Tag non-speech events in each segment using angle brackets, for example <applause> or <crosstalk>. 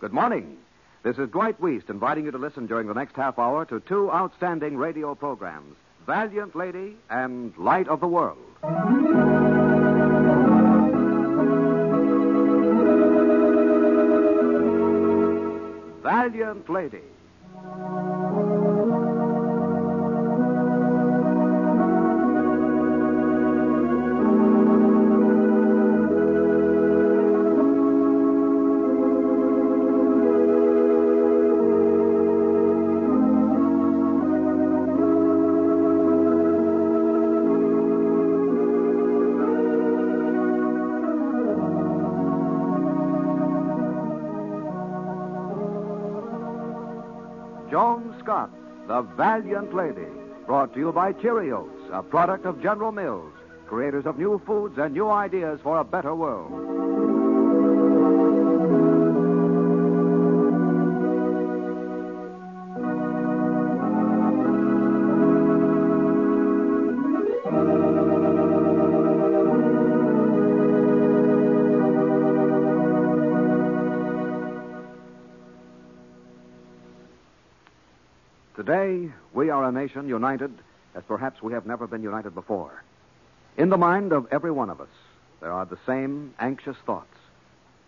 Good morning. This is Dwight Weist inviting you to listen during the next half hour to two outstanding radio programs Valiant Lady and Light of the World. Valiant Lady. Valiant Lady, brought to you by Cheerios, a product of General Mills, creators of new foods and new ideas for a better world. Nation united as perhaps we have never been united before. In the mind of every one of us, there are the same anxious thoughts.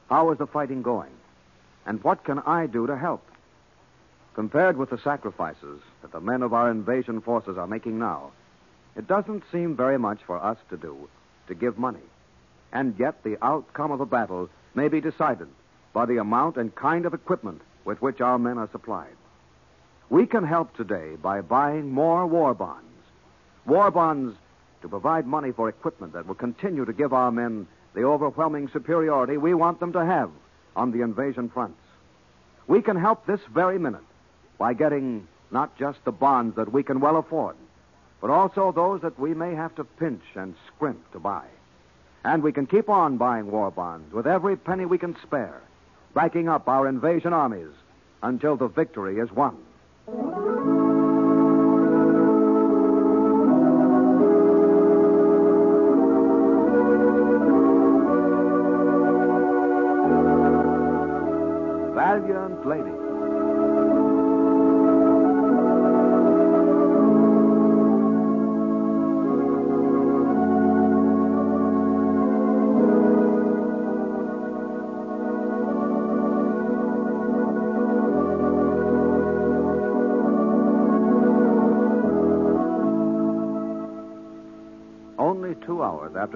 How is the fighting going? And what can I do to help? Compared with the sacrifices that the men of our invasion forces are making now, it doesn't seem very much for us to do to give money. And yet the outcome of a battle may be decided by the amount and kind of equipment with which our men are supplied. We can help today by buying more war bonds. War bonds to provide money for equipment that will continue to give our men the overwhelming superiority we want them to have on the invasion fronts. We can help this very minute by getting not just the bonds that we can well afford, but also those that we may have to pinch and scrimp to buy. And we can keep on buying war bonds with every penny we can spare, backing up our invasion armies until the victory is won. Valiant Lady.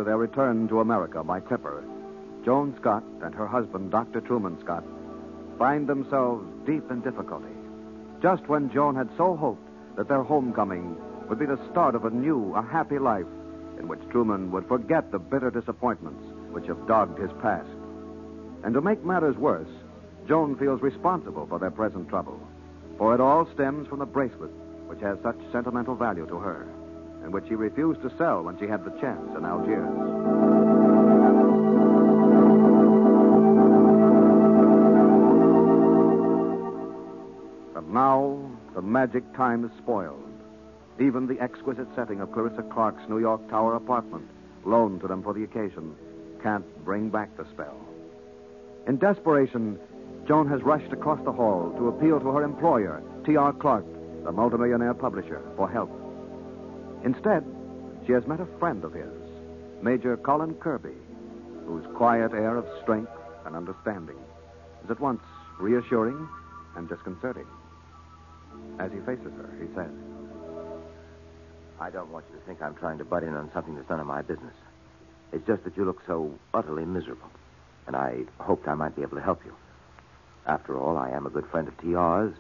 After their return to America by Clipper, Joan Scott and her husband, Dr. Truman Scott, find themselves deep in difficulty. Just when Joan had so hoped that their homecoming would be the start of a new, a happy life in which Truman would forget the bitter disappointments which have dogged his past. And to make matters worse, Joan feels responsible for their present trouble, for it all stems from the bracelet which has such sentimental value to her, and which she refused to sell when she had the chance in Algiers. But now the magic time is spoiled. Even the exquisite setting of Clarissa Clark's New York Tower apartment, loaned to them for the occasion, can't bring back the spell. In desperation, Joan has rushed across the hall to appeal to her employer, T.R. Clark, the multimillionaire publisher, for help. Instead, she has met a friend of his, Major Colin Kirby, whose quiet air of strength and understanding is at once reassuring and disconcerting. As he faces her, he says, I don't want you to think I'm trying to butt in on something that's none of my business. It's just that you look so utterly miserable, and I hoped I might be able to help you. After all, I am a good friend of T.R.'s.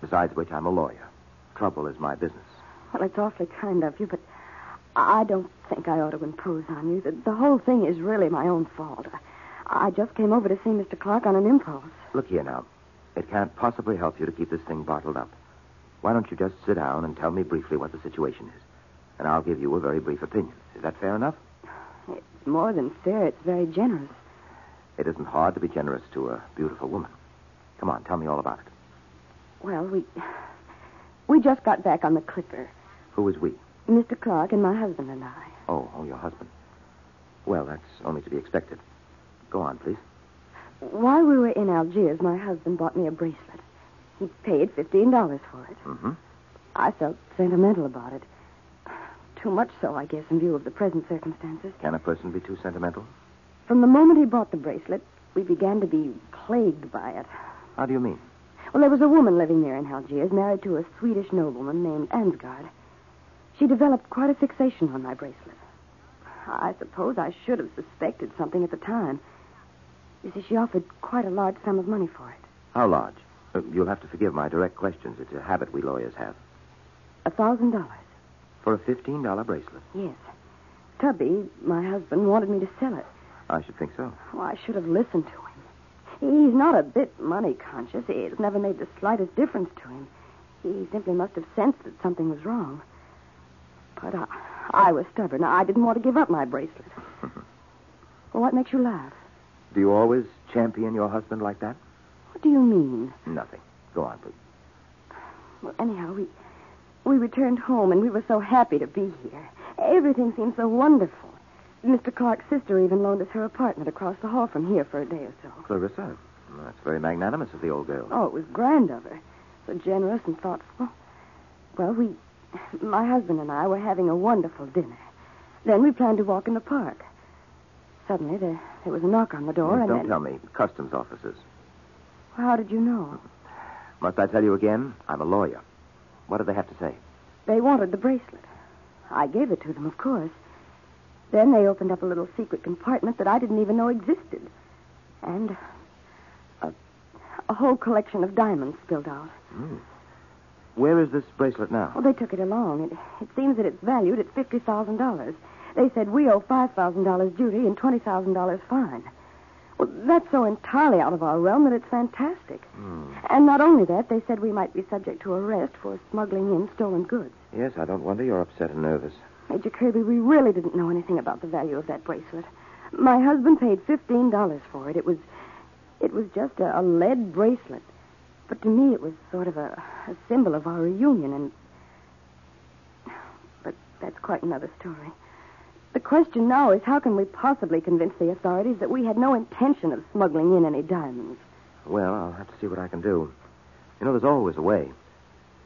Besides which, I'm a lawyer. Trouble is my business. Well, it's awfully kind of you, but I don't think I ought to impose on you. The, the whole thing is really my own fault. I, I just came over to see Mr. Clark on an impulse. Look here now. It can't possibly help you to keep this thing bottled up. Why don't you just sit down and tell me briefly what the situation is? And I'll give you a very brief opinion. Is that fair enough? It's more than fair. It's very generous. It isn't hard to be generous to a beautiful woman. Come on, tell me all about it. Well, we we just got back on the Clipper. Who is we? Mr. Clark and my husband and I. Oh, oh, your husband. Well, that's only to be expected. Go on, please. While we were in Algiers, my husband bought me a bracelet. He paid $15 for it. Mm-hmm. I felt sentimental about it. <sighs> Too much so, I guess, in view of the present circumstances. Can a person be too sentimental? From the moment he bought the bracelet, we began to be plagued by it. How do you mean? Well, there was a woman living there in Algiers, married to a Swedish nobleman named Ansgard. She developed quite a fixation on my bracelet. I suppose I should have suspected something at the time. You see, she offered quite a large sum of money for it. How large? Uh, you'll have to forgive my direct questions. It's a habit we lawyers have. A thousand dollars. For a $15 bracelet. Yes. Tubby, my husband, wanted me to sell it. I should think so. Oh, I should have listened to him. He's not a bit money conscious. It's never made the slightest difference to him. He simply must have sensed that something was wrong. But I, I was stubborn. I didn't want to give up my bracelet. <laughs> well, what makes you laugh? Do you always champion your husband like that? What do you mean? Nothing. Go on, please. Well, anyhow, we we returned home and we were so happy to be here. Everything seemed so wonderful. Mr. Clark's sister even loaned us her apartment across the hall from here for a day or so. Clarissa. That's very magnanimous of the old girl. Oh, it was grand of her. So generous and thoughtful. Well, we, my husband and I were having a wonderful dinner. Then we planned to walk in the park. Suddenly, there, there was a knock on the door, and Don't then... tell me. Customs officers. How did you know? Must I tell you again? I'm a lawyer. What did they have to say? They wanted the bracelet. I gave it to them, of course. Then they opened up a little secret compartment that I didn't even know existed. And a, a whole collection of diamonds spilled out. Hmm. Where is this bracelet now? Well, they took it along. It, it seems that it's valued at $50,000. They said we owe $5,000 duty and $20,000 fine. Well, that's so entirely out of our realm that it's fantastic. Hmm. And not only that, they said we might be subject to arrest for smuggling in stolen goods. Yes, I don't wonder you're upset and nervous. Major Kirby, we really didn't know anything about the value of that bracelet. My husband paid fifteen dollars for it. It was, it was just a, a lead bracelet, but to me it was sort of a, a symbol of our reunion. And, but that's quite another story. The question now is how can we possibly convince the authorities that we had no intention of smuggling in any diamonds? Well, I'll have to see what I can do. You know, there's always a way.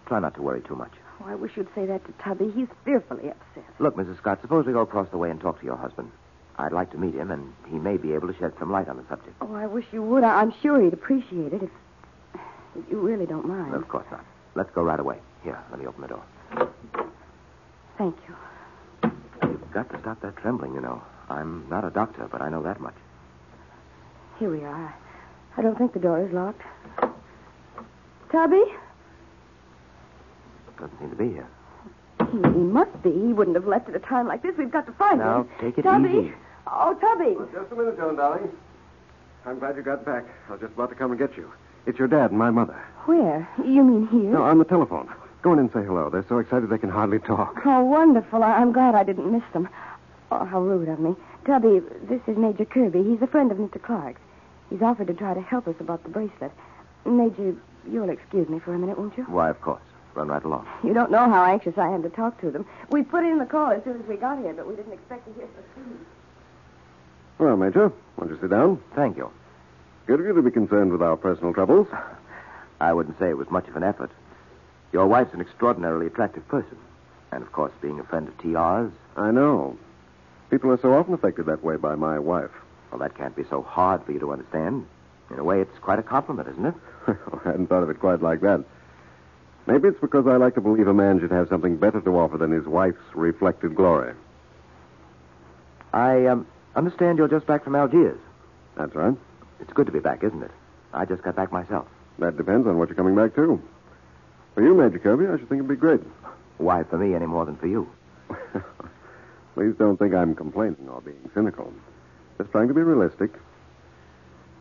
Try not to worry too much. Oh, I wish you'd say that to Tubby. He's fearfully upset. Look, Mrs. Scott, suppose we go across the way and talk to your husband. I'd like to meet him, and he may be able to shed some light on the subject. Oh, I wish you would. I- I'm sure he'd appreciate it if you really don't mind. Of course not. Let's go right away. Here, let me open the door. Thank you. You've got to stop that trembling, you know. I'm not a doctor, but I know that much. Here we are. I don't think the door is locked. Tubby? Doesn't seem to be here. He, he must be. He wouldn't have left at a time like this. We've got to find Now, him. Now, take it Tubby? easy. Oh, Tubby. Just a minute, Joan, darling. I'm glad you got back. I was just about to come and get you. It's your dad and my mother. Where? You mean here? No, on the telephone. Go in and say hello. They're so excited they can hardly talk. Oh, wonderful. I- I'm glad I didn't miss them. Oh, how rude of me. Tubby, this is Major Kirby. He's a friend of Mr. Clark's. He's offered to try to help us about the bracelet. Major, you'll excuse me for a minute, won't you? Why, of course. Run right along. You don't know how anxious I am to talk to them. We put in the call as soon as we got here, but we didn't expect to hear so soon. Well, Major, won't you sit down? Thank you. Good of you to be concerned with our personal troubles. I wouldn't say it was much of an effort. Your wife's an extraordinarily attractive person. And, of course, being a friend of TR's, I know. People are so often affected that way by my wife. well, that can't be so hard for you to understand. In a way, it's quite a compliment, isn't it? <laughs> I hadn't thought of it quite like that. Maybe it's because I like to believe a man should have something better to offer than his wife's reflected glory. I um, understand you're just back from Algiers. That's right. It's good to be back, isn't it? I just got back myself. That depends on what you're coming back to. For you, Major Kirby, I should think it'd be great. Why for me any more than for you? <laughs> Please don't think I'm complaining or being cynical. Just trying to be realistic.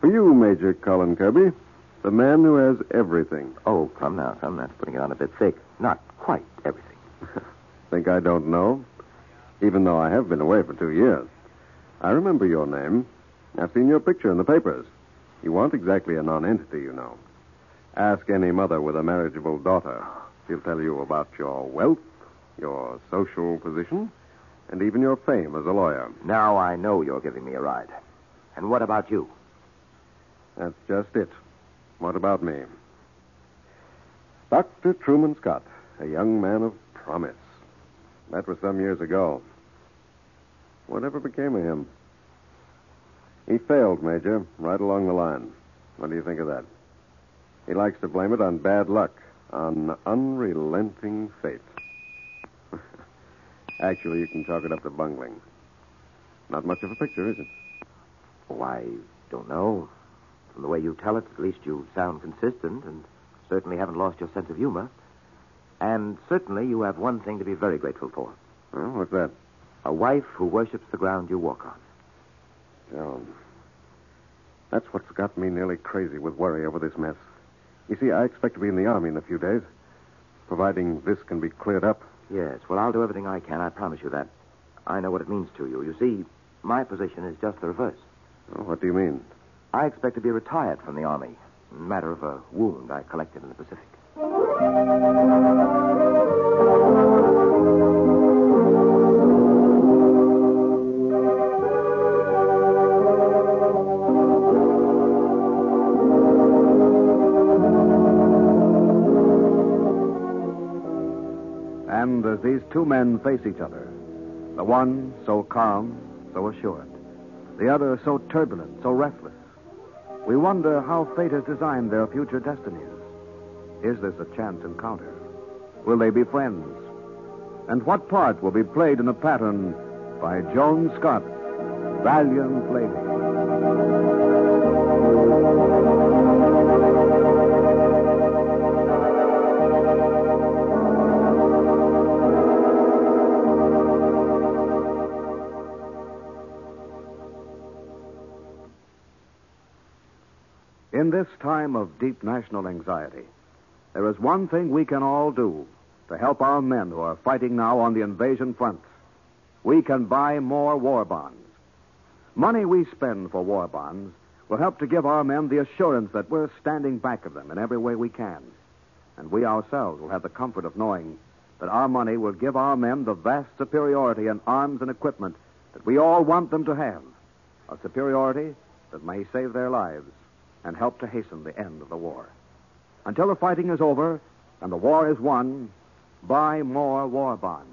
For you, Major Colin Kirby, the man who has everything. Oh, come now, come. That's putting it on a bit thick. Not quite everything. <laughs> Think I don't know? Even though I have been away for two years. I remember your name. I've seen your picture in the papers. You aren't exactly a nonentity, you know. Ask any mother with a marriageable daughter. She'll tell you about your wealth, your social position, and even your fame as a lawyer. Now I know you're giving me a ride. And what about you? That's just it. What about me? Dr. Truman Scott, a young man of promise. That was some years ago. Whatever became of him? He failed, Major, right along the line. What do you think of that? He likes to blame it on bad luck, on unrelenting fate. <laughs> Actually, you can chalk it up to bungling. Not much of a picture, is it? Oh, I don't know. From the way you tell it, at least you sound consistent and certainly haven't lost your sense of humor. And certainly you have one thing to be very grateful for Well, what's that? a wife who worships the ground you walk on. Joan. That's what's got me nearly crazy with worry over this mess. You see, I expect to be in the Army in a few days. Providing this can be cleared up. Yes, well, I'll do everything I can. I promise you that. I know what it means to you. You see, my position is just the reverse. Oh, what do you mean? I expect to be retired from the Army. Matter of a wound I collected in the Pacific. Two men face each other, the one so calm, so assured, the other so turbulent, so restless, we wonder how fate has designed their future destinies. Is this a chance encounter? Will they be friends? And what part will be played in the pattern by Joan Scott, Valiant Lady? This time of deep national anxiety, there is one thing we can all do to help our men who are fighting now on the invasion fronts. We can buy more war bonds. Money we spend for war bonds will help to give our men the assurance that we're standing back of them in every way we can. And we ourselves will have the comfort of knowing that our money will give our men the vast superiority in arms and equipment that we all want them to have. A superiority that may save their lives and help to hasten the end of the war. Until the fighting is over and the war is won, buy more war bonds.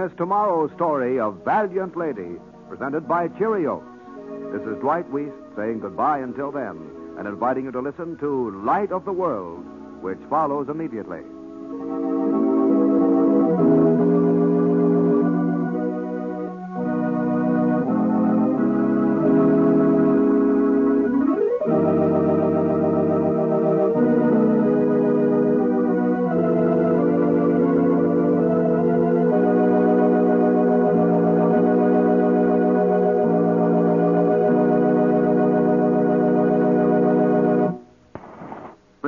Miss tomorrow's story of Valiant Lady, presented by Cheerios. This is Dwight Weist saying goodbye until then, and inviting you to listen to Light of the World, which follows immediately.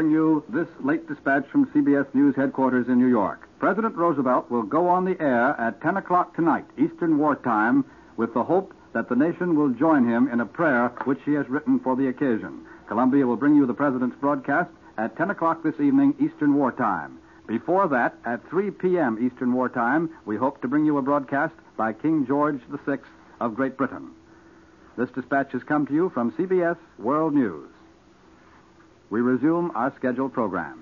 Bring you this late dispatch from CBS News headquarters in New York. President Roosevelt will go on the air at 10 o'clock tonight, Eastern Wartime, with the hope that the nation will join him in a prayer which he has written for the occasion. Columbia will bring you the President's broadcast at 10 o'clock this evening, Eastern Wartime. Before that, at 3 p.m. Eastern Wartime, we hope to bring you a broadcast by King George VI of Great Britain. This dispatch has come to you from CBS World News we resume our scheduled programs.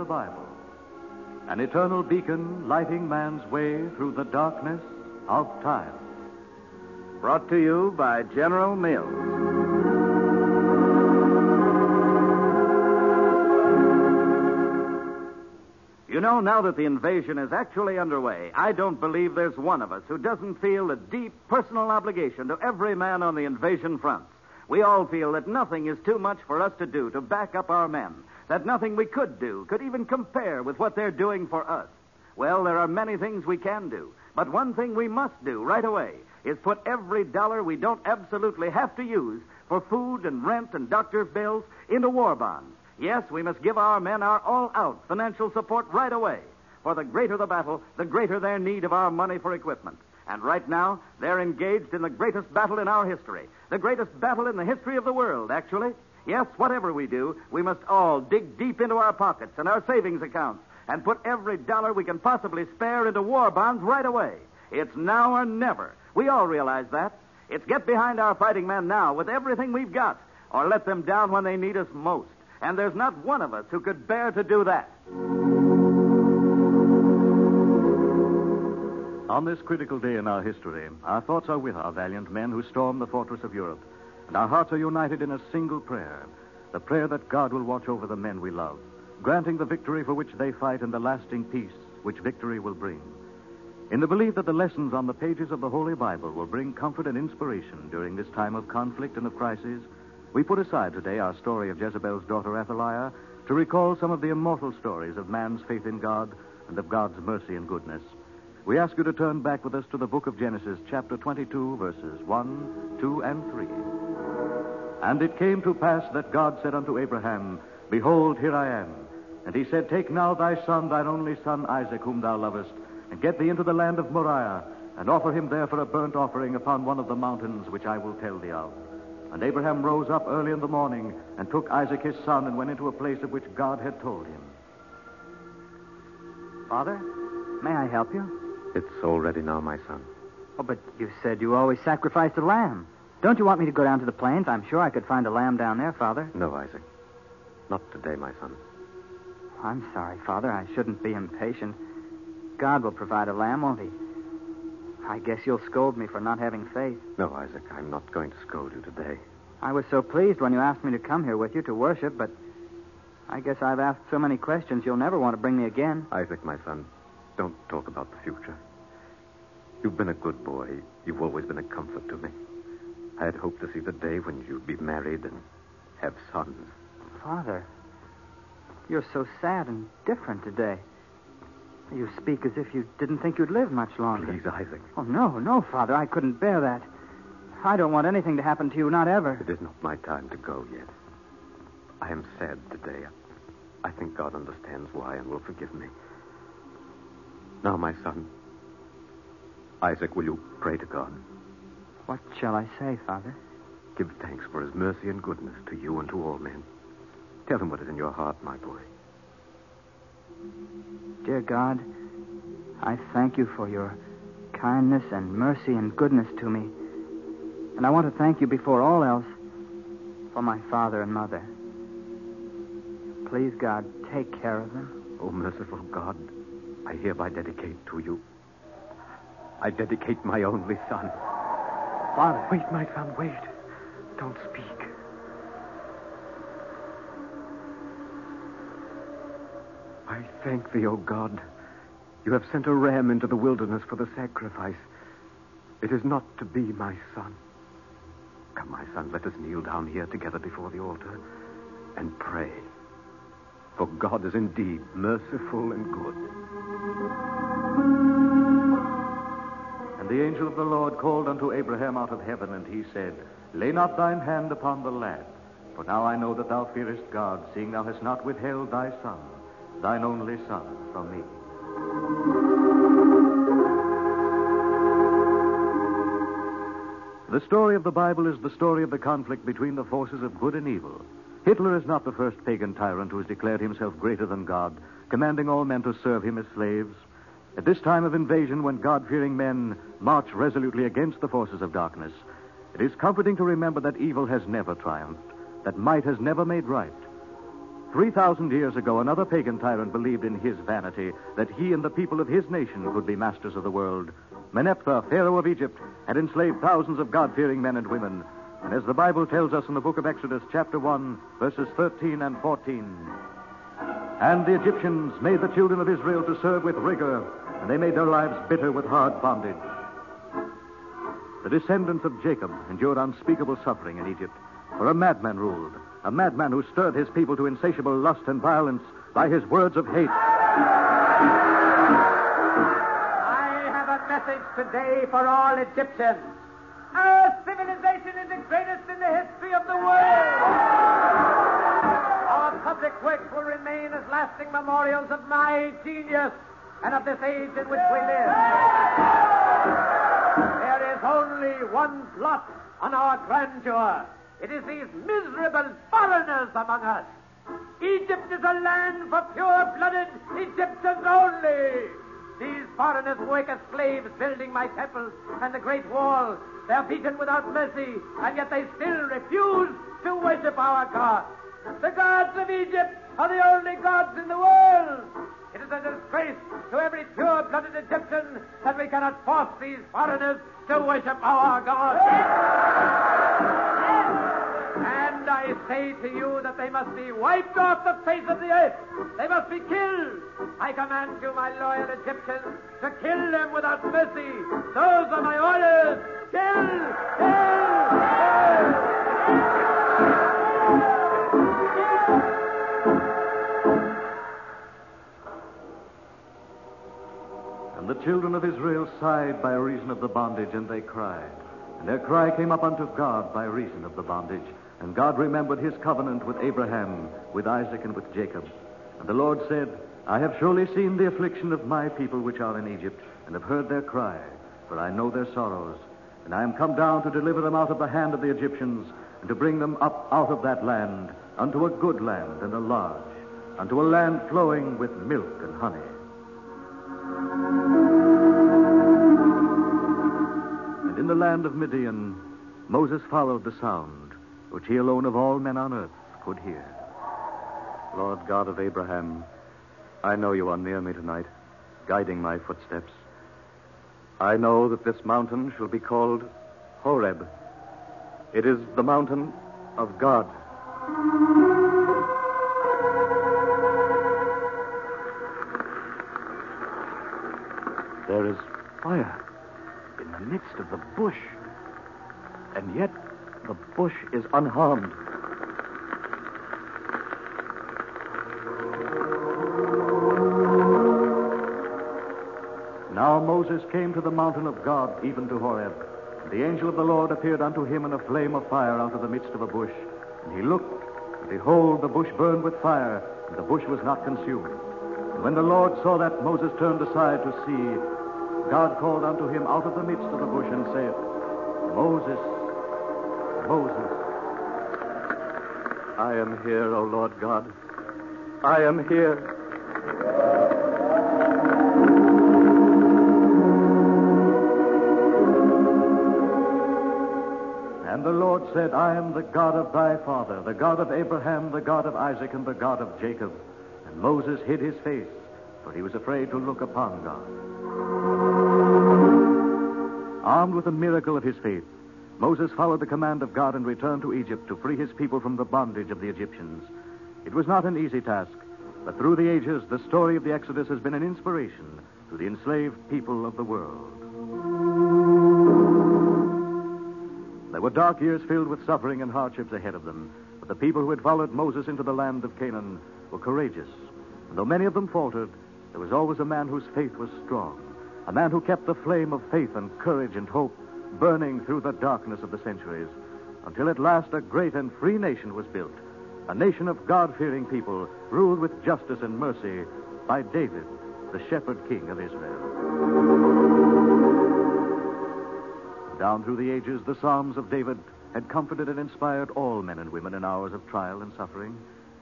the Bible, an eternal beacon lighting man's way through the darkness of time. Brought to you by General Mills. You know, now that the invasion is actually underway, I don't believe there's one of us who doesn't feel a deep personal obligation to every man on the invasion front. We all feel that nothing is too much for us to do to back up our men, that nothing we could do could even compare with what they're doing for us. Well, there are many things we can do, but one thing we must do right away is put every dollar we don't absolutely have to use for food and rent and doctor's bills into war bonds. Yes, we must give our men our all out financial support right away. For the greater the battle, the greater their need of our money for equipment. And right now, they're engaged in the greatest battle in our history. The greatest battle in the history of the world, actually. Yes, whatever we do, we must all dig deep into our pockets and our savings accounts and put every dollar we can possibly spare into war bonds right away. It's now or never. We all realize that. It's get behind our fighting men now with everything we've got, or let them down when they need us most. And there's not one of us who could bear to do that. On this critical day in our history, our thoughts are with our valiant men who stormed the fortress of Europe, and our hearts are united in a single prayer the prayer that God will watch over the men we love, granting the victory for which they fight and the lasting peace which victory will bring. In the belief that the lessons on the pages of the Holy Bible will bring comfort and inspiration during this time of conflict and of crisis, we put aside today our story of Jezebel's daughter Athaliah to recall some of the immortal stories of man's faith in God and of God's mercy and goodness. We ask you to turn back with us to the book of Genesis, chapter 22, verses 1, 2, and 3. And it came to pass that God said unto Abraham, Behold, here I am. And he said, Take now thy son, thine only son Isaac, whom thou lovest, and get thee into the land of Moriah, and offer him there for a burnt offering upon one of the mountains which I will tell thee of. And Abraham rose up early in the morning, and took Isaac his son, and went into a place of which God had told him. Father, may I help you? It's all ready now, my son. Oh, but you said you always sacrificed a lamb. Don't you want me to go down to the plains? I'm sure I could find a lamb down there, Father. No, Isaac. Not today, my son. I'm sorry, Father. I shouldn't be impatient. God will provide a lamb, won't he? I guess you'll scold me for not having faith. No, Isaac, I'm not going to scold you today. I was so pleased when you asked me to come here with you to worship, but I guess I've asked so many questions you'll never want to bring me again. Isaac, my son, don't talk about the future. You've been a good boy. You've always been a comfort to me. I had hoped to see the day when you'd be married and have sons. Father, you're so sad and different today. You speak as if you didn't think you'd live much longer. Please, Isaac. Oh, no, no, Father. I couldn't bear that. I don't want anything to happen to you, not ever. It is not my time to go yet. I am sad today. I think God understands why and will forgive me. Now, my son, Isaac, will you pray to God? What shall I say, Father? Give thanks for his mercy and goodness to you and to all men. Tell him what is in your heart, my boy. Dear God, I thank you for your kindness and mercy and goodness to me. And I want to thank you before all else for my father and mother. Please, God, take care of them. Oh, merciful God, I hereby dedicate to you. I dedicate my only son. Father. Wait, my son, wait. Don't speak. I thank thee, O God. You have sent a ram into the wilderness for the sacrifice. It is not to be my son. Come, my son, let us kneel down here together before the altar and pray. For God is indeed merciful and good. And the angel of the Lord called unto Abraham out of heaven, and he said, Lay not thine hand upon the lad, for now I know that thou fearest God, seeing thou hast not withheld thy son, thine only son, from me. The story of the Bible is the story of the conflict between the forces of good and evil. Hitler is not the first pagan tyrant who has declared himself greater than God, commanding all men to serve him as slaves. At this time of invasion, when God fearing men march resolutely against the forces of darkness, it is comforting to remember that evil has never triumphed, that might has never made right. Three thousand years ago, another pagan tyrant believed in his vanity that he and the people of his nation could be masters of the world. Meneptah, Pharaoh of Egypt, had enslaved thousands of God fearing men and women. And as the Bible tells us in the book of Exodus, chapter 1, verses 13 and 14, and the Egyptians made the children of Israel to serve with rigor, and they made their lives bitter with hard bondage. The descendants of Jacob endured unspeakable suffering in Egypt, for a madman ruled, a madman who stirred his people to insatiable lust and violence by his words of hate. I have a message today for all Egyptians. Our civilization is the greatest in the history of the world. Our public works will remain as lasting memorials of my genius and of this age in which we live. There is only one blot on our grandeur. It is these miserable foreigners among us. Egypt is a land for pure-blooded Egyptians only. These foreigners work as slaves building my temples and the Great Wall. They're beaten without mercy, and yet they still refuse to worship our gods. The gods of Egypt are the only gods in the world. It is a disgrace to every pure-blooded Egyptian that we cannot force these foreigners to worship our gods. And I say to you that they must be wiped off the face of the earth. They must be killed. I command you, my loyal Egyptians, to kill them without mercy. Those are my orders. Kill! Kill! The children of Israel sighed by reason of the bondage, and they cried. And their cry came up unto God by reason of the bondage. And God remembered his covenant with Abraham, with Isaac, and with Jacob. And the Lord said, I have surely seen the affliction of my people which are in Egypt, and have heard their cry, for I know their sorrows. And I am come down to deliver them out of the hand of the Egyptians, and to bring them up out of that land unto a good land and a large, unto a land flowing with milk and honey. And in the land of Midian, Moses followed the sound, which he alone of all men on earth could hear. Lord God of Abraham, I know you are near me tonight, guiding my footsteps. I know that this mountain shall be called Horeb. It is the mountain of God. There is fire in the midst of the bush. And yet the bush is unharmed. Now Moses came to the mountain of God, even to Horeb. And the angel of the Lord appeared unto him in a flame of fire out of the midst of a bush. And he looked, and behold, the bush burned with fire, and the bush was not consumed. And when the Lord saw that Moses turned aside to see, God called unto him out of the midst of the bush and said, Moses, Moses. I am here, O Lord God. I am here. And the Lord said, I am the God of thy father, the God of Abraham, the God of Isaac, and the God of Jacob. And Moses hid his face, for he was afraid to look upon God. Armed with the miracle of his faith, Moses followed the command of God and returned to Egypt to free his people from the bondage of the Egyptians. It was not an easy task, but through the ages, the story of the Exodus has been an inspiration to the enslaved people of the world. There were dark years filled with suffering and hardships ahead of them, but the people who had followed Moses into the land of Canaan were courageous. And though many of them faltered, there was always a man whose faith was strong, a man who kept the flame of faith and courage and hope burning through the darkness of the centuries, until at last a great and free nation was built, a nation of God fearing people ruled with justice and mercy by David, the shepherd king of Israel. Down through the ages, the Psalms of David had comforted and inspired all men and women in hours of trial and suffering.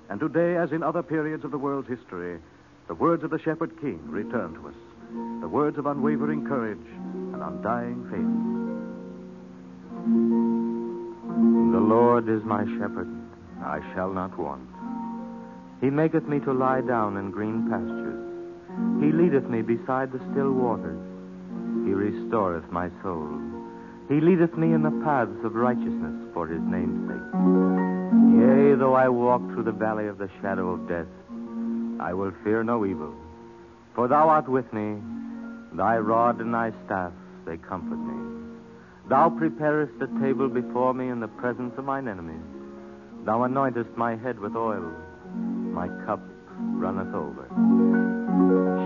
And today, as in other periods of the world's history, the words of the Shepherd King return to us. The words of unwavering courage and undying faith. The Lord is my shepherd. I shall not want. He maketh me to lie down in green pastures. He leadeth me beside the still waters. He restoreth my soul. He leadeth me in the paths of righteousness for his name's sake. Yea, though I walk through the valley of the shadow of death, I will fear no evil. For thou art with me, thy rod and thy staff, they comfort me. Thou preparest a table before me in the presence of mine enemies. Thou anointest my head with oil. My cup runneth over.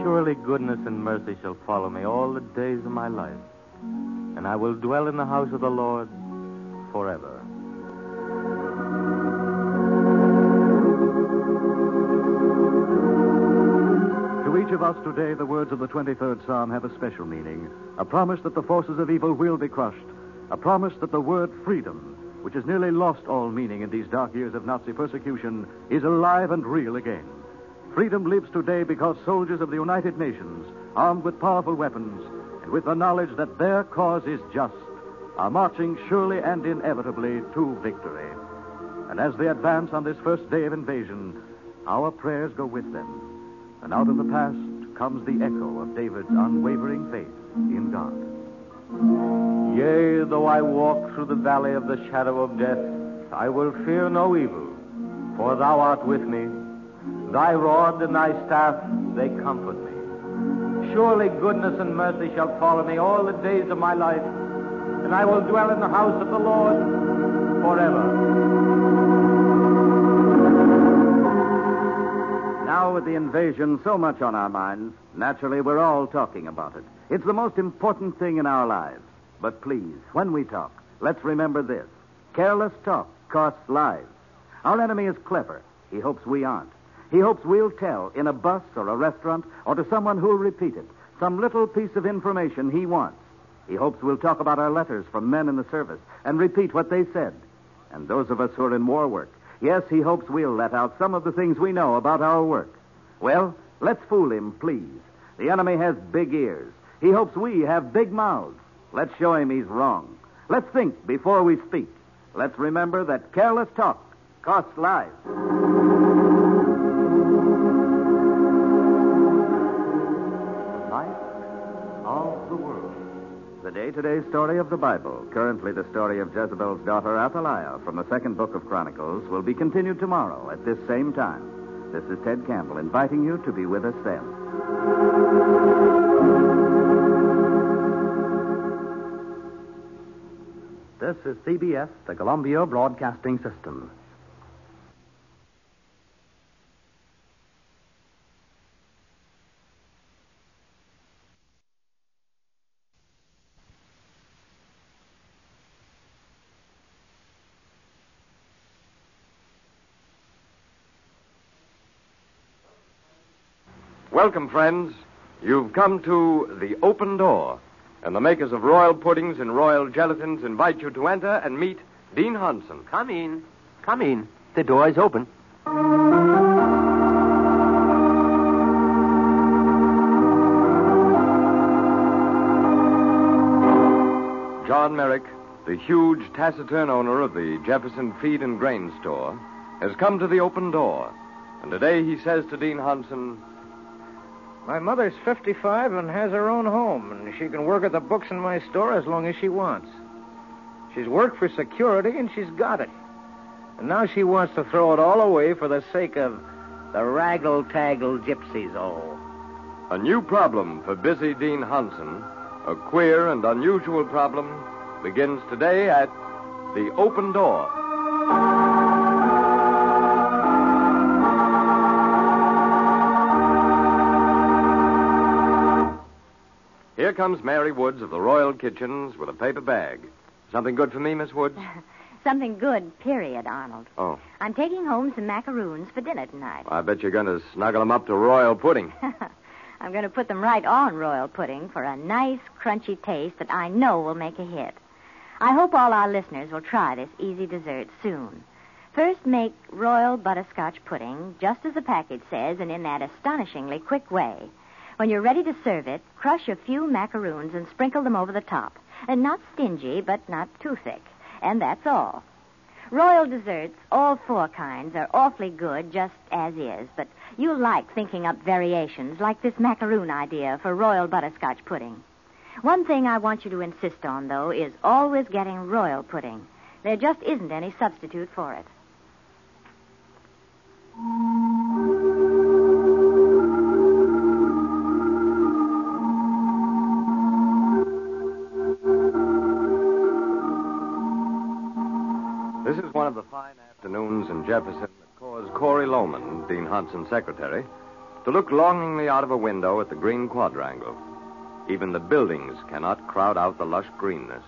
Surely goodness and mercy shall follow me all the days of my life, and I will dwell in the house of the Lord forever. Each of us today, the words of the 23rd Psalm have a special meaning. A promise that the forces of evil will be crushed. A promise that the word freedom, which has nearly lost all meaning in these dark years of Nazi persecution, is alive and real again. Freedom lives today because soldiers of the United Nations, armed with powerful weapons and with the knowledge that their cause is just, are marching surely and inevitably to victory. And as they advance on this first day of invasion, our prayers go with them. And out of the past comes the echo of David's unwavering faith in God. Yea, though I walk through the valley of the shadow of death, I will fear no evil, for thou art with me. Thy rod and thy staff, they comfort me. Surely goodness and mercy shall follow me all the days of my life, and I will dwell in the house of the Lord forever. Now, with the invasion so much on our minds, naturally we're all talking about it. It's the most important thing in our lives. But please, when we talk, let's remember this careless talk costs lives. Our enemy is clever. He hopes we aren't. He hopes we'll tell in a bus or a restaurant or to someone who'll repeat it some little piece of information he wants. He hopes we'll talk about our letters from men in the service and repeat what they said. And those of us who are in war work, yes, he hopes we'll let out some of the things we know about our work. Well, let's fool him, please. The enemy has big ears. He hopes we have big mouths. Let's show him he's wrong. Let's think before we speak. Let's remember that careless talk costs lives. The day to day story of the Bible, currently the story of Jezebel's daughter Athaliah from the second book of Chronicles, will be continued tomorrow at this same time. This is Ted Campbell inviting you to be with us then. This is CBS, the Columbia Broadcasting System. Welcome, friends. You've come to the open door, and the makers of royal puddings and royal gelatins invite you to enter and meet Dean Hansen. Come in. Come in. The door is open. John Merrick, the huge, taciturn owner of the Jefferson Feed and Grain Store, has come to the open door. And today he says to Dean Hansen, My mother's 55 and has her own home, and she can work at the books in my store as long as she wants. She's worked for security, and she's got it. And now she wants to throw it all away for the sake of the raggle-taggle gypsies, oh. A new problem for busy Dean Hansen, a queer and unusual problem, begins today at the open door. Here comes Mary Woods of the Royal Kitchens with a paper bag. Something good for me, Miss Woods? <laughs> Something good, period, Arnold. Oh, I'm taking home some macaroons for dinner tonight. I bet you're going to snuggle them up to royal pudding. <laughs> I'm going to put them right on royal pudding for a nice, crunchy taste that I know will make a hit. I hope all our listeners will try this easy dessert soon. First, make royal butterscotch pudding, just as the package says, and in that astonishingly quick way. When you're ready to serve it, crush a few macaroons and sprinkle them over the top. And not stingy, but not too thick. And that's all. Royal desserts, all four kinds, are awfully good just as is, but you'll like thinking up variations like this macaroon idea for royal butterscotch pudding. One thing I want you to insist on, though, is always getting royal pudding. There just isn't any substitute for it. One of the fine afternoons in Jefferson that caused Corey Loman, Dean Hansen's secretary, to look longingly out of a window at the green quadrangle. Even the buildings cannot crowd out the lush greenness.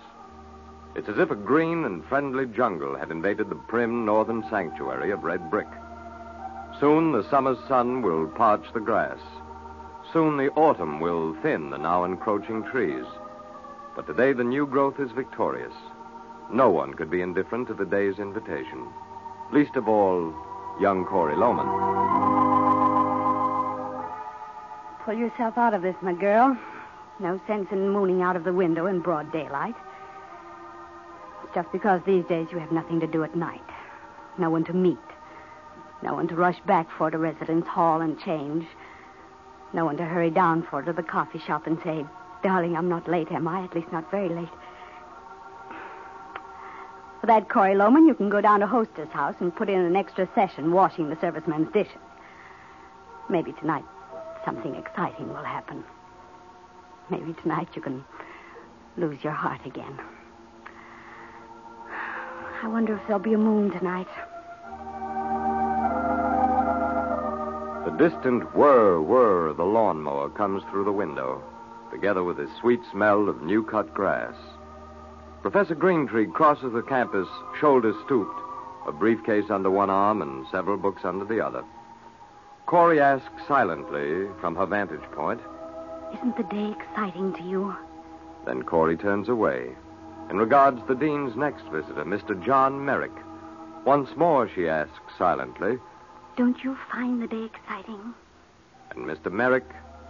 It's as if a green and friendly jungle had invaded the prim northern sanctuary of red brick. Soon the summer's sun will parch the grass. Soon the autumn will thin the now encroaching trees. But today the new growth is victorious. No one could be indifferent to the day's invitation. Least of all, young Corey Loman. Pull yourself out of this, my girl. No sense in mooning out of the window in broad daylight. It's just because these days you have nothing to do at night. No one to meet. No one to rush back for to residence hall and change. No one to hurry down for to the coffee shop and say, Darling, I'm not late, am I? At least not very late. For that, Corey Loman, you can go down to Hostess House and put in an extra session washing the servicemen's dishes. Maybe tonight something exciting will happen. Maybe tonight you can lose your heart again. I wonder if there'll be a moon tonight. The distant whir whir of the lawnmower comes through the window, together with the sweet smell of new cut grass. Professor Greentree crosses the campus, shoulders stooped, a briefcase under one arm and several books under the other. Corey asks silently from her vantage point. Isn't the day exciting to you? Then Corey turns away and regards the dean's next visitor, Mr. John Merrick. Once more she asks silently, Don't you find the day exciting? and Mr. Merrick,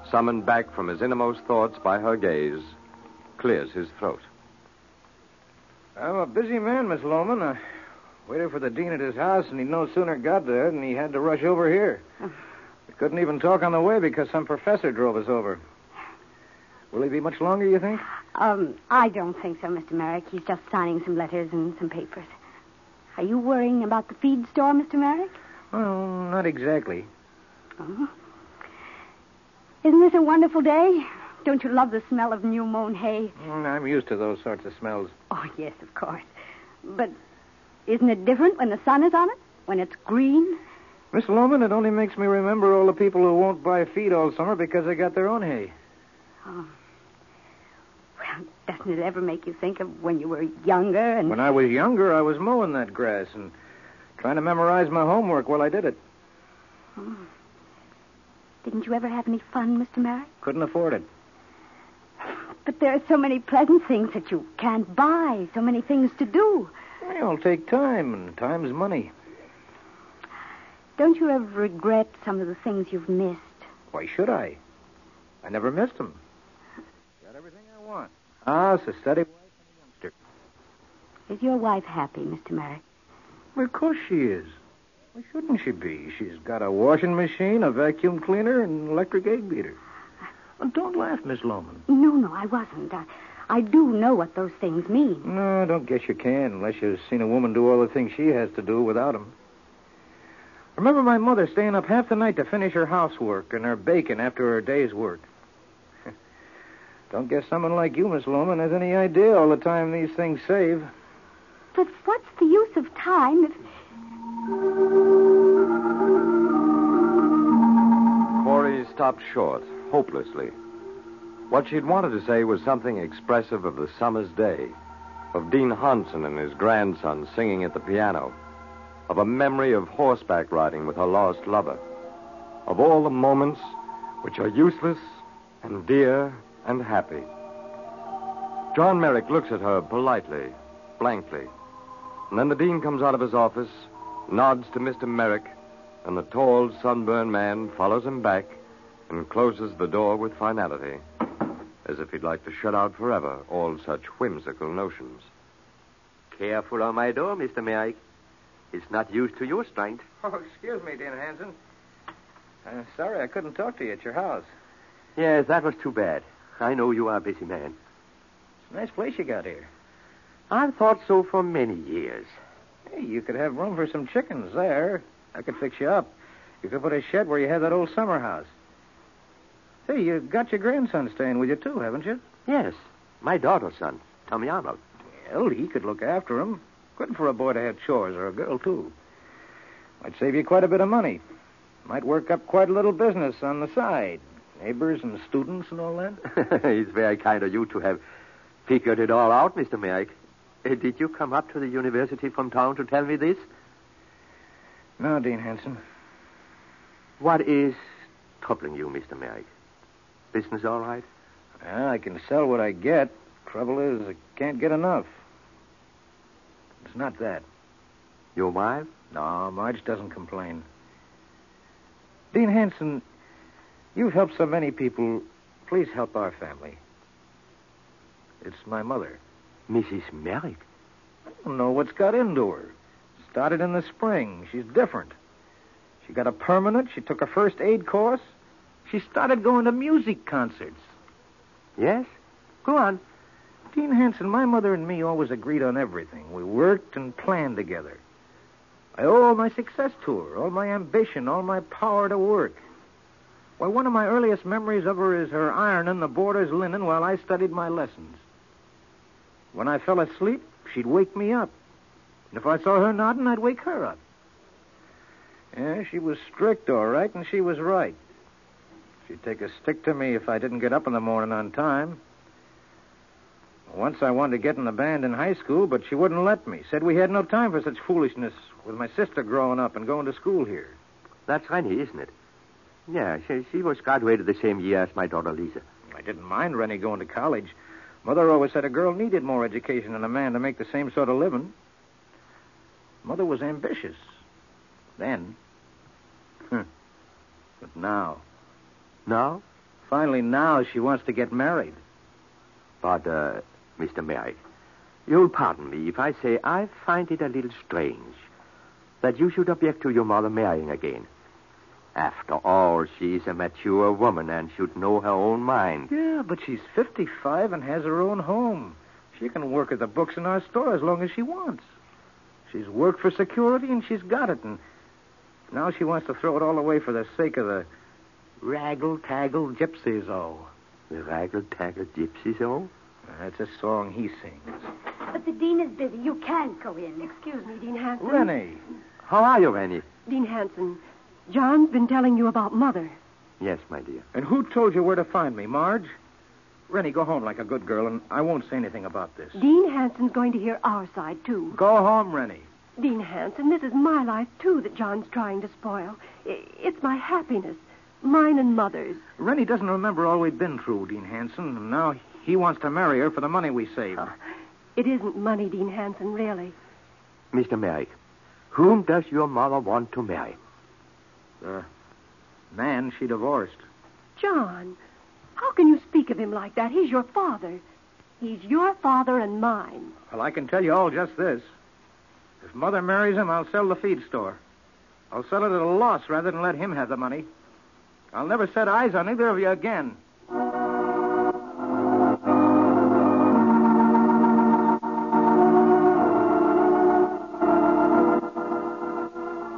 summoned back from his innermost thoughts by her gaze, clears his throat. I'm a busy man, Miss Loman. I waited for the dean at his house, and he no sooner got there than he had to rush over here. We couldn't even talk on the way because some professor drove us over. Will he be much longer, you think? Um, I don't think so, Mr. Merrick. He's just signing some letters and some papers. Are you worrying about the feed store, Mr. Merrick? Well, not exactly. Oh. Isn't this a wonderful day? Don't you love the smell of new mown hay? Mm, I'm used to those sorts of smells. Oh, yes, of course. But isn't it different when the sun is on it? When it's green? Miss Loman, it only makes me remember all the people who won't buy feed all summer because they got their own hay. Oh. Well, doesn't it ever make you think of when you were younger and. When I was younger, I was mowing that grass and trying to memorize my homework while I did it. Oh. Didn't you ever have any fun, Mr. Merrick? Couldn't afford it. But there are so many pleasant things that you can't buy, so many things to do. They all take time, and time's money. Don't you ever regret some of the things you've missed? Why should I? I never missed them. Got everything I want. House, a steady wife, and a youngster. Is your wife happy, Mr. Merrick? Well, of course she is. Why shouldn't she be? She's got a washing machine, a vacuum cleaner, and an electric egg beater. Oh, don't laugh, Miss Loman. No, no, I wasn't. I, I do know what those things mean. No, I don't guess you can unless you've seen a woman do all the things she has to do without them. Remember my mother staying up half the night to finish her housework and her baking after her day's work. <laughs> don't guess someone like you, Miss Loman, has any idea all the time these things save. But what's the use of time if. Corey stopped short, hopelessly. What she'd wanted to say was something expressive of the summer's day, of Dean Hansen and his grandson singing at the piano, of a memory of horseback riding with her lost lover, of all the moments which are useless and dear and happy. John Merrick looks at her politely, blankly, and then the dean comes out of his office, nods to Mr. Merrick, and the tall, sunburned man follows him back and closes the door with finality, as if he'd like to shut out forever all such whimsical notions. Careful on my door, Mr. Merrick. It's not used to your strength. <laughs> Oh, excuse me, Dean Hansen. Uh, sorry I couldn't talk to you at your house. Yes, that was too bad. I know you are a busy man. It's a nice place you got here. I've thought so for many years. Hey, you could have room for some chickens there. I could fix you up. You could put a shed where you had that old summer house. Hey, you got your grandson staying with you, too, haven't you? Yes, my daughter's son, Tommy Arnold. Well, he could look after him. Good for a boy to have chores, or a girl, too. Might save you quite a bit of money. Might work up quite a little business on the side. Neighbors and students and all that. <laughs> it's very kind of you to have figured it all out, Mr. Merrick. Uh, did you come up to the university from town to tell me this? No, Dean Hansen. What is troubling you, Mr. Merrick? Business all right? Well, I can sell what I get. Trouble is, I can't get enough. It's not that. Your wife? No, Marge doesn't complain. Dean Hansen, you've helped so many people. Please help our family. It's my mother. Mrs. Merrick? I don't know what's got into her. Started in the spring. She's different. She got a permanent. She took a first aid course. She started going to music concerts. Yes? Go on. Dean Hansen, my mother and me always agreed on everything. We worked and planned together. I owe all my success to her, all my ambition, all my power to work. Why, one of my earliest memories of her is her ironing the boarder's linen while I studied my lessons. When I fell asleep, she'd wake me up. And if I saw her nodding, I'd wake her up. Yeah, she was strict, all right, and she was right. She'd take a stick to me if I didn't get up in the morning on time. Once I wanted to get in the band in high school, but she wouldn't let me. Said we had no time for such foolishness with my sister growing up and going to school here. That's Rennie, isn't it? Yeah, she, she was graduated the same year as my daughter Lisa. I didn't mind Rennie going to college. Mother always said a girl needed more education than a man to make the same sort of living. Mother was ambitious. Then. but now. Now? Finally, now she wants to get married. But, uh, Mr. Merrick, you'll pardon me if I say I find it a little strange that you should object to your mother marrying again. After all, she's a mature woman and should know her own mind. Yeah, but she's 55 and has her own home. She can work at the books in our store as long as she wants. She's worked for security and she's got it, and now she wants to throw it all away for the sake of the raggle taggle gypsies, oh. The raggle taggle gypsies, oh? That's a song he sings. But the dean is busy. You can't go in. Excuse me, Dean Hansen. Rennie. How are you, Rennie? Dean Hansen, John's been telling you about Mother. Yes, my dear. And who told you where to find me, Marge? Rennie, go home like a good girl, and I won't say anything about this. Dean Hansen's going to hear our side, too. Go home, Rennie. Dean Hansen, this is my life, too, that John's trying to spoil. It's my happiness. Mine and Mother's. Rennie doesn't remember all we've been through, Dean Hansen, and now he wants to marry her for the money we saved. Oh, it isn't money, Dean Hansen, really. Mr. Merrick, whom does your mother want to marry? The man she divorced. John, how can you speak of him like that? He's your father. He's your father and mine. Well, I can tell you all just this. If Mother marries him, I'll sell the feed store. I'll sell it at a loss rather than let him have the money. I'll never set eyes on either of you again.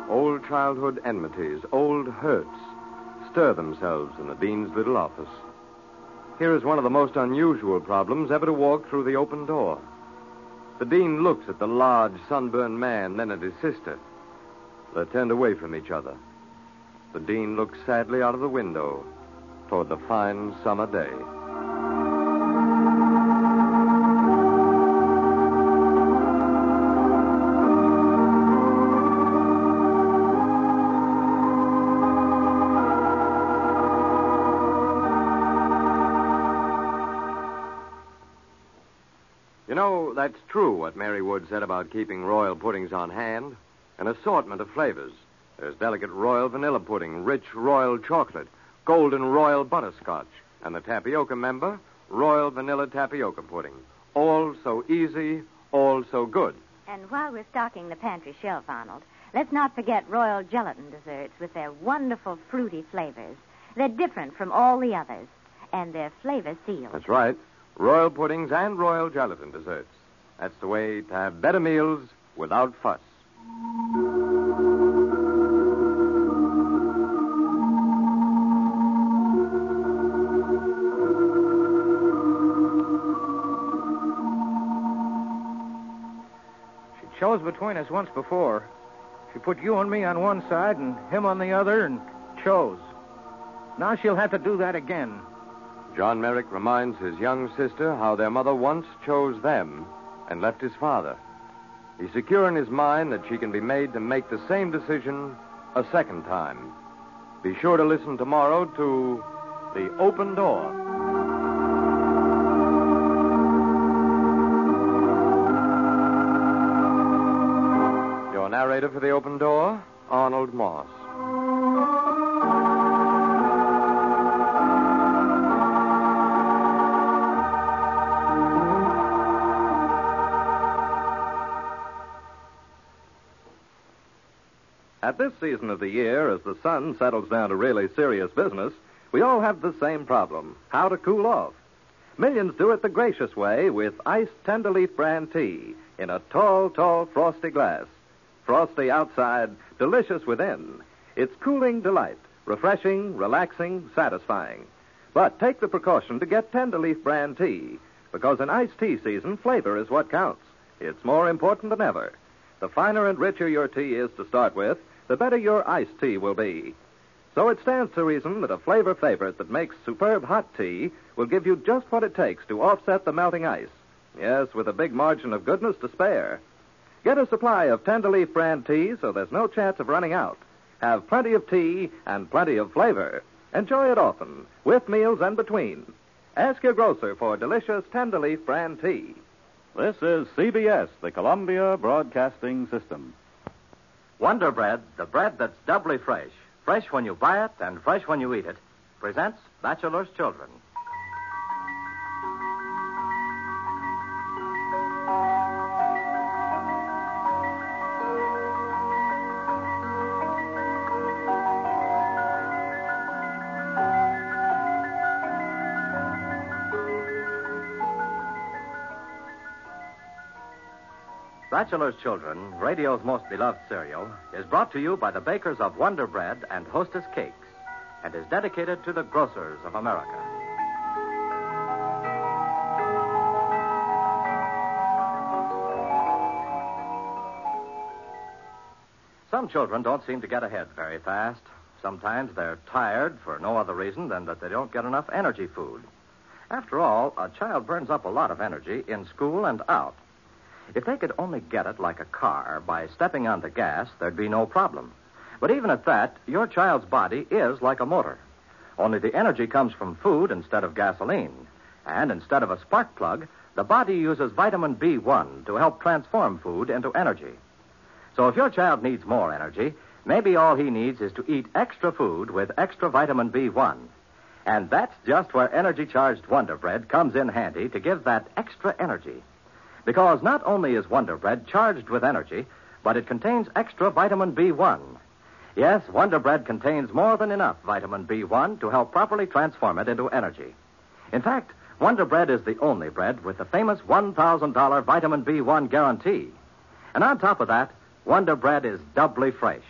Old childhood enmities, old hurts, stir themselves in the dean's little office. Here is one of the most unusual problems ever to walk through the open door. The dean looks at the large, sunburned man, then at his sister. They're turned away from each other. The dean looked sadly out of the window toward the fine summer day. You know, that's true what Mary Wood said about keeping royal puddings on hand. An assortment of flavors. There's delicate royal vanilla pudding, rich royal chocolate, golden royal butterscotch, and the tapioca member, royal vanilla tapioca pudding. All so easy, all so good. And while we're stocking the pantry shelf, Arnold, let's not forget Royal Gelatin desserts with their wonderful fruity flavors. They're different from all the others, and they're flavor sealed. That's right. Royal puddings and royal gelatin desserts. That's the way to have better meals without fuss. Between us once before. She put you and me on one side and him on the other and chose. Now she'll have to do that again. John Merrick reminds his young sister how their mother once chose them and left his father. He's secure in his mind that she can be made to make the same decision a second time. Be sure to listen tomorrow to The Open Door. Narrator for The Open Door, Arnold Moss. At this season of the year, as the sun settles down to really serious business, we all have the same problem how to cool off. Millions do it the gracious way with iced Tenderleaf brand tea in a tall, tall, frosty glass. Frosty outside, delicious within. It's cooling delight, refreshing, relaxing, satisfying. But take the precaution to get Tenderleaf brand tea, because in iced tea season, flavor is what counts. It's more important than ever. The finer and richer your tea is to start with, the better your iced tea will be. So it stands to reason that a flavor favorite that makes superb hot tea will give you just what it takes to offset the melting ice. Yes, with a big margin of goodness to spare. Get a supply of Tenderleaf brand tea so there's no chance of running out. Have plenty of tea and plenty of flavor. Enjoy it often, with meals and between. Ask your grocer for delicious Tenderleaf brand tea. This is CBS, the Columbia Broadcasting System. Wonder Bread, the bread that's doubly fresh. Fresh when you buy it and fresh when you eat it. Presents Bachelor's Children. Bachelor's Children, radio's most beloved serial, is brought to you by the bakers of Wonder Bread and Hostess Cakes and is dedicated to the grocers of America. Some children don't seem to get ahead very fast. Sometimes they're tired for no other reason than that they don't get enough energy food. After all, a child burns up a lot of energy in school and out. If they could only get it like a car by stepping on the gas, there'd be no problem. But even at that, your child's body is like a motor. Only the energy comes from food instead of gasoline. And instead of a spark plug, the body uses vitamin B1 to help transform food into energy. So if your child needs more energy, maybe all he needs is to eat extra food with extra vitamin B1. And that's just where energy charged Wonder Bread comes in handy to give that extra energy. Because not only is Wonder Bread charged with energy, but it contains extra vitamin B1. Yes, Wonder Bread contains more than enough vitamin B1 to help properly transform it into energy. In fact, Wonder Bread is the only bread with the famous $1,000 vitamin B1 guarantee. And on top of that, Wonder Bread is doubly fresh.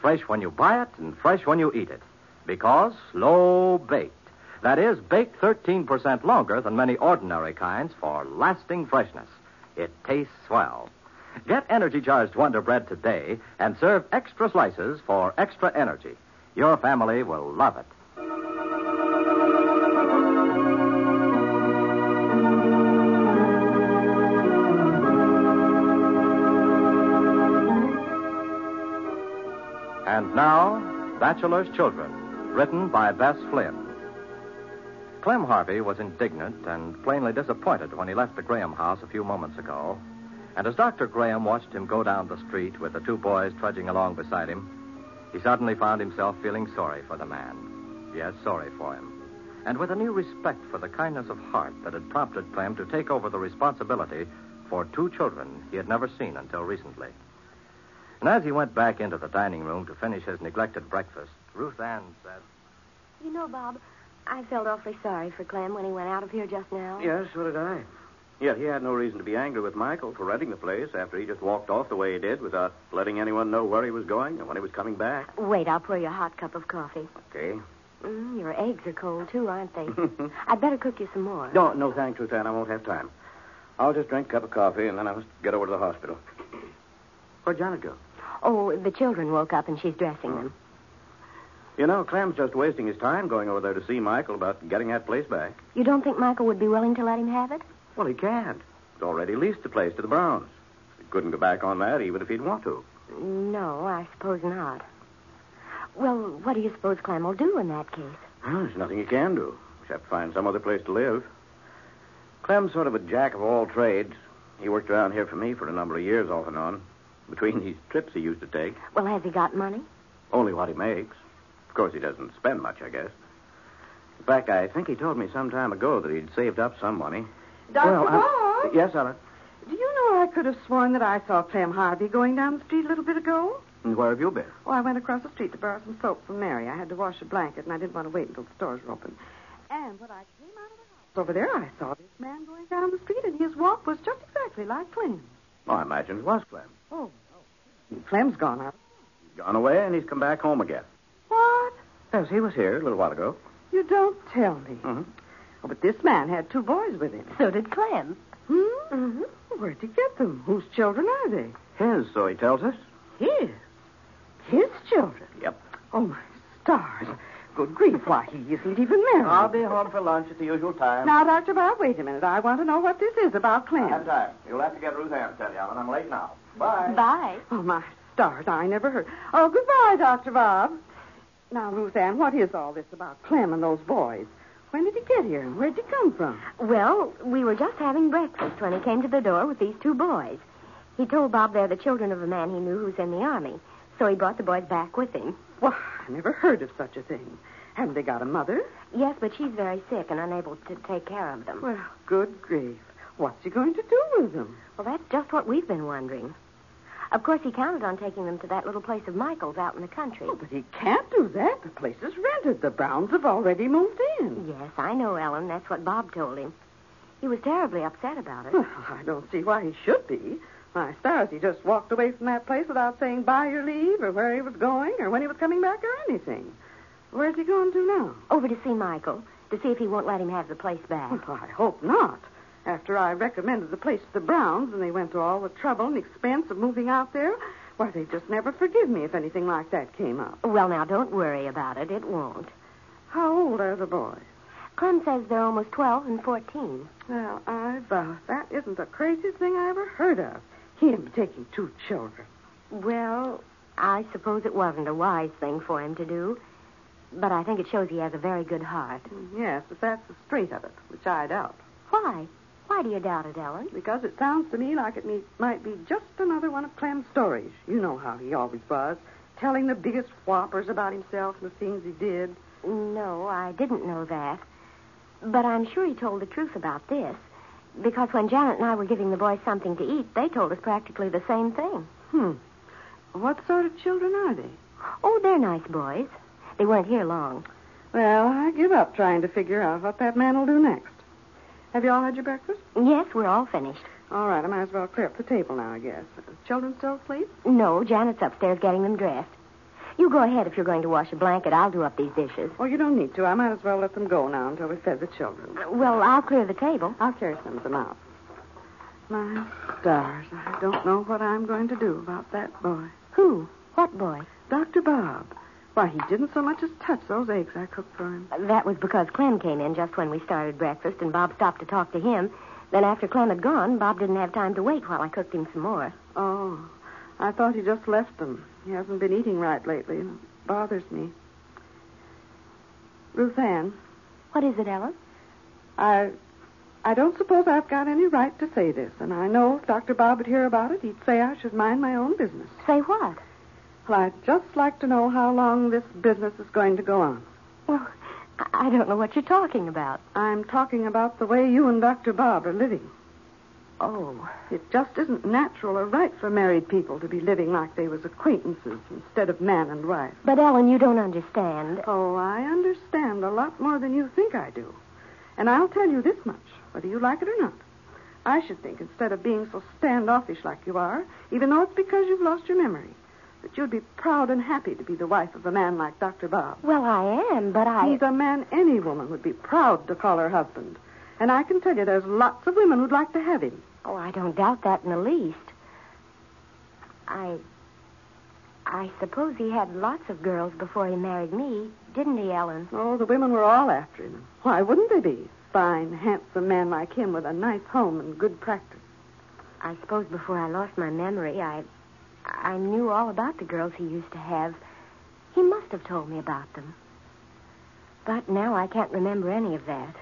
Fresh when you buy it and fresh when you eat it. Because slow baked. That is, baked 13% longer than many ordinary kinds for lasting freshness. It tastes swell. Get energy charged Wonder Bread today and serve extra slices for extra energy. Your family will love it. And now, Bachelor's Children, written by Bess Flynn. Clem Harvey was indignant and plainly disappointed when he left the Graham house a few moments ago. And as Dr. Graham watched him go down the street with the two boys trudging along beside him, he suddenly found himself feeling sorry for the man. Yes, sorry for him. And with a new respect for the kindness of heart that had prompted Clem to take over the responsibility for two children he had never seen until recently. And as he went back into the dining room to finish his neglected breakfast, Ruth Ann said, You know, Bob, I felt awfully sorry for Clem when he went out of here just now. Yes, so did I. Yet he had no reason to be angry with Michael for renting the place after he just walked off the way he did without letting anyone know where he was going and when he was coming back. Wait, I'll pour you a hot cup of coffee. Okay. Mm, your eggs are cold, too, aren't they? <laughs> I'd better cook you some more. No, no, thanks, Ruth Ann. I won't have time. I'll just drink a cup of coffee and then I must get over to the hospital. Where'd Janet go? Oh, the children woke up and she's dressing them. You know, Clem's just wasting his time going over there to see Michael about getting that place back. You don't think Michael would be willing to let him have it? Well, he can't. He's already leased the place to the Browns. He couldn't go back on that even if he'd want to. No, I suppose not. Well, what do you suppose Clem will do in that case? Well, there's nothing he can do. Except find some other place to live. Clem's sort of a jack of all trades. He worked around here for me for a number of years off and on. Between these trips he used to take. Well, has he got money? Only what he makes. Of course, he doesn't spend much, I guess. In fact, I think he told me some time ago that he'd saved up some money. Dr. Well, I-? Yes, Ella. Do you know I could have sworn that I saw Clem Harvey going down the street a little bit ago? And where have you been? Oh, I went across the street to borrow some soap from Mary. I had to wash a blanket, and I didn't want to wait until the stores were open. And when I came out of the house over there, I saw this man going down the street, and his walk was just exactly like Clem's. Oh, I imagine it was Clem. Oh, Clem's gone out. He's gone away and he's come back home again. What? Yes, he was here a little while ago. You don't tell me. Mm-hmm. Oh, but this man had two boys with him. So did Clem. Hmm? Mm-hmm. Where'd he get them? Whose children are they? His, so he tells us. His. His children? Yep. Oh, my stars. Good grief, why, he isn't even married. I'll be home for lunch at the usual time. Now, Dr. Bob, wait a minute. I want to know what this is about Clem. I have time. You'll have to get Ruth Ann to tell you, Ellen. I'm late now. Bye. Bye. Oh, my stars, I never heard. Oh, goodbye, Dr. Bob. Now, Ruth Ann, what is all this about Clem and those boys? When did he get here, and where'd he come from? Well, we were just having breakfast when he came to the door with these two boys. He told Bob they're the children of a man he knew who's in the army, so he brought the boys back with him. Well, I never heard of such a thing. Haven't they got a mother? Yes, but she's very sick and unable to take care of them. Well, good grief. What's he going to do with them? Well, that's just what we've been wondering. Of course, he counted on taking them to that little place of Michael's out in the country. Oh, but he can't do that. The place is rented. The Browns have already moved in. Yes, I know, Ellen. That's what Bob told him. He was terribly upset about it. Well, I don't see why he should be. My stars, he just walked away from that place without saying by your leave or where he was going or when he was coming back or anything. Where's he going to now? Over to see Michael, to see if he won't let him have the place back. Well, I hope not. After I recommended the place to the Browns and they went to all the trouble and expense of moving out there, why, they'd just never forgive me if anything like that came up. Well, now, don't worry about it. It won't. How old are the boys? Clem says they're almost 12 and 14. Well, I vow, that isn't the craziest thing I ever heard of. Him taking two children. Well, I suppose it wasn't a wise thing for him to do. But I think it shows he has a very good heart. Yes, but that's the straight of it, which I doubt. Why? Why do you doubt it, Ellen? Because it sounds to me like it me- might be just another one of Clem's stories. You know how he always was, telling the biggest whoppers about himself and the things he did. No, I didn't know that. But I'm sure he told the truth about this. Because when Janet and I were giving the boys something to eat, they told us practically the same thing. Hmm. What sort of children are they? Oh, they're nice boys. They weren't here long. Well, I give up trying to figure out what that man will do next. Have you all had your breakfast? Yes, we're all finished. All right, I might as well clear up the table now, I guess. Children still asleep? No, Janet's upstairs getting them dressed. You go ahead if you're going to wash a blanket. I'll do up these dishes. Oh, you don't need to. I might as well let them go now until we've fed the children. Uh, well, I'll clear the table. I'll carry some of them out. My stars, I don't know what I'm going to do about that boy. Who? What boy? Dr. Bob. Why, he didn't so much as touch those eggs I cooked for him. That was because Clem came in just when we started breakfast, and Bob stopped to talk to him. Then after Clem had gone, Bob didn't have time to wait while I cooked him some more. Oh, I thought he just left them. He hasn't been eating right lately, and it bothers me. Ruth Ann, What is it, Ellen? I I don't suppose I've got any right to say this, and I know if Dr. Bob would hear about it, he'd say I should mind my own business. Say what? I'd just like to know how long this business is going to go on. Well, I- I don't know what you're talking about. I'm talking about the way you and Dr. Bob are living. Oh, it just isn't natural or right for married people to be living like they was acquaintances instead of man and wife. But, Ellen, you don't understand. Oh, I understand a lot more than you think I do. And I'll tell you this much, whether you like it or not. I should think instead of being so standoffish like you are, even though it's because you've lost your memory, that you'd be proud and happy to be the wife of a man like Dr. Bob. Well, I am, but I. He's a man any woman would be proud to call her husband. And I can tell you there's lots of women who'd like to have him. Oh, I don't doubt that in the least. I. I suppose he had lots of girls before he married me, didn't he, Ellen? Oh, the women were all after him. Why wouldn't they be? Fine, handsome man like him with a nice home and good practice. I suppose before I lost my memory, I. I knew all about the girls he used to have. He must have told me about them. But now I can't remember any of that.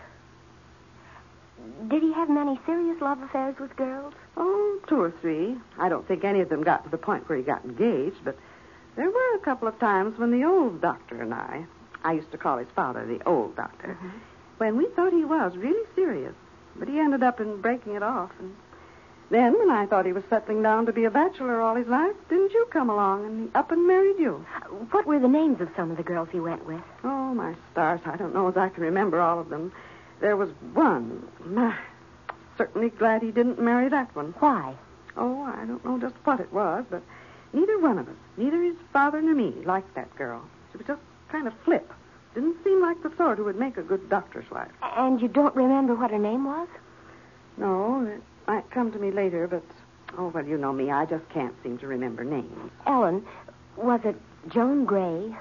Did he have many serious love affairs with girls? Oh, two or three. I don't think any of them got to the point where he got engaged, but there were a couple of times when the old doctor and I, I used to call his father the old doctor, Mm-hmm. when we thought he was really serious. But he ended up in breaking it off. And then, when I thought he was settling down to be a bachelor all his life, didn't you come along and up and married you? Uh, what were the names of some of the girls he went with? Oh, my stars, I don't know as I can remember all of them. There was one. My, certainly glad he didn't marry that one. Why? Oh, I don't know just what it was, but neither one of us, neither his father nor me, liked that girl. She was just kind of flip. Didn't seem like the sort who would make a good doctor's wife. And you don't remember what her name was? No, it might come to me later, but oh well, you know me, I just can't seem to remember names. Ellen, was it Joan Gray?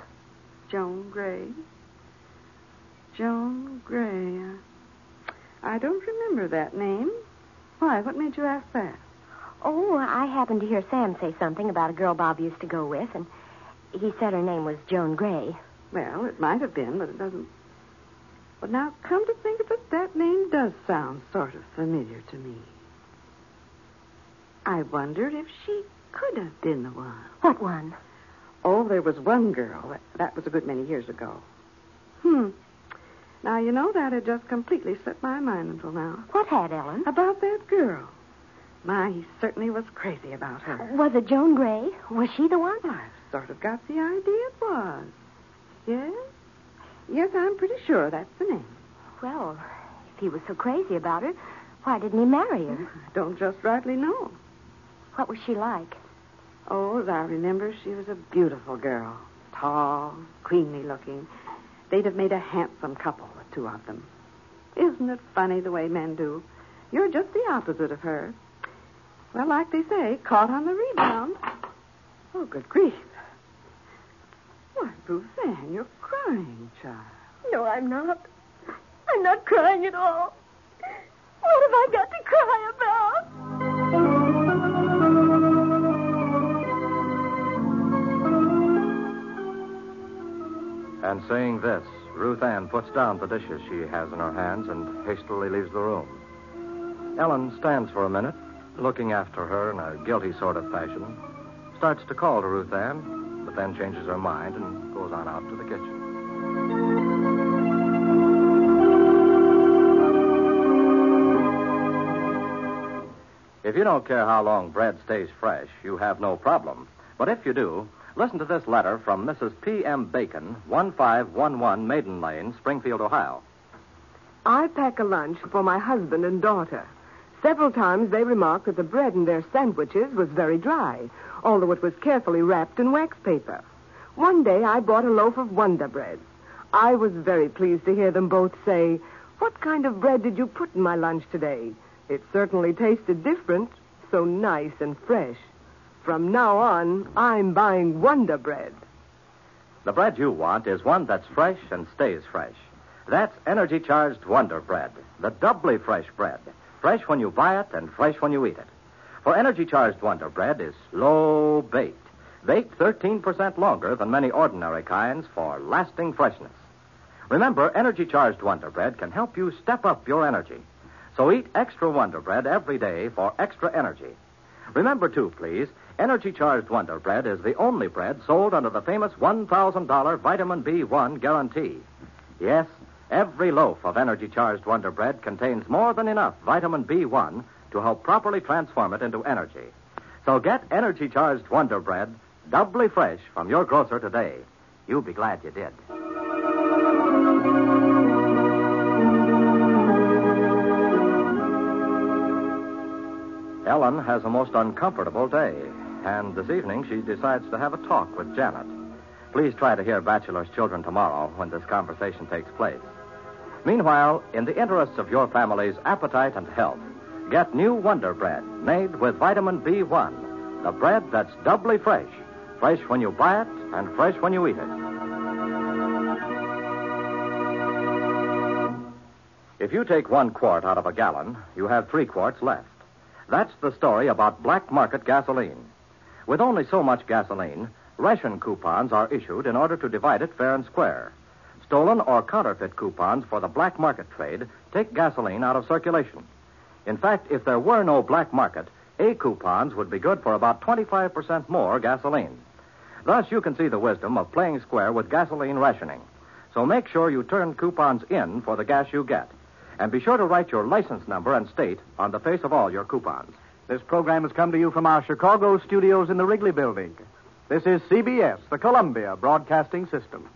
Joan Gray. Joan Gray. I don't remember that name. Why? What made you ask that? Oh, I happened to hear Sam say something about a girl Bob used to go with, and he said her name was Joan Gray. Well, it might have been, but it doesn't. But now, come to think of it, that name does sound sort of familiar to me. I wonder if she could have been the one. What one? Oh, there was one girl. That, that was a good many years ago. Hmm. Now, you know, that had just completely slipped my mind until now. What had, Ellen? About that girl. My, he certainly was crazy about her. Was it Joan Gray? Was she the one? I've sort of got the idea it was. Yes? Yes, I'm pretty sure that's the name. Well, if he was so crazy about her, why didn't he marry her? I <laughs> don't just rightly know. What was she like? Oh, as I remember, she was a beautiful girl. Tall, queenly looking. They'd have made a handsome couple, the two of them. Isn't it funny the way men do? You're just the opposite of her. Well, like they say, caught on the rebound. Oh, good grief. Why, Ruth Ann, you're crying, child. No, I'm not. I'm not crying at all. What have I got saying this, Ruth Ann puts down the dishes she has in her hands and hastily leaves the room. Ellen stands for a minute, looking after her in a guilty sort of fashion, starts to call to Ruth Ann, but then changes her mind and goes on out to the kitchen. If you don't care how long bread stays fresh, you have no problem. But if you do, listen to this letter from Mrs. P.M. Bacon, 1511 Maiden Lane, Springfield, Ohio. I pack a lunch for my husband and daughter. Several times they remarked that the bread in their sandwiches was very dry, although it was carefully wrapped in wax paper. One day I bought a loaf of Wonder Bread. I was very pleased to hear them both say, What kind of bread did you put in my lunch today? It certainly tasted different, so nice and fresh. From now on, I'm buying Wonder Bread. The bread you want is one that's fresh and stays fresh. That's energy charged Wonder Bread, the doubly fresh bread. Fresh when you buy it and fresh when you eat it. For energy charged Wonder Bread is slow baked, baked 13% longer than many ordinary kinds for lasting freshness. Remember, energy charged Wonder Bread can help you step up your energy. So eat extra Wonder Bread every day for extra energy. Remember, too, please, energy charged Wonder Bread is the only bread sold under the famous $1,000 vitamin B1 guarantee. Yes, every loaf of energy charged Wonder Bread contains more than enough vitamin B1 to help properly transform it into energy. So get energy charged Wonder Bread, doubly fresh, from your grocer today. You'll be glad you did. Ellen has a most uncomfortable day, and this evening she decides to have a talk with Janet. Please try to hear Bachelor's Children tomorrow when this conversation takes place. Meanwhile, in the interests of your family's appetite and health, get new Wonder Bread made with vitamin B1, the bread that's doubly fresh. Fresh when you buy it and fresh when you eat it. If you take one quart out of a gallon, you have three quarts left. That's the story about black market gasoline. With only so much gasoline, ration coupons are issued in order to divide it fair and square. Stolen or counterfeit coupons for the black market trade take gasoline out of circulation. In fact, if there were no black market, A coupons would be good for about 25% more gasoline. Thus, you can see the wisdom of playing square with gasoline rationing. So make sure you turn coupons in for the gas you get. And be sure to write your license number and state on the face of all your coupons. This program has come to you from our Chicago studios in the Wrigley Building. This is CBS, the Columbia Broadcasting System.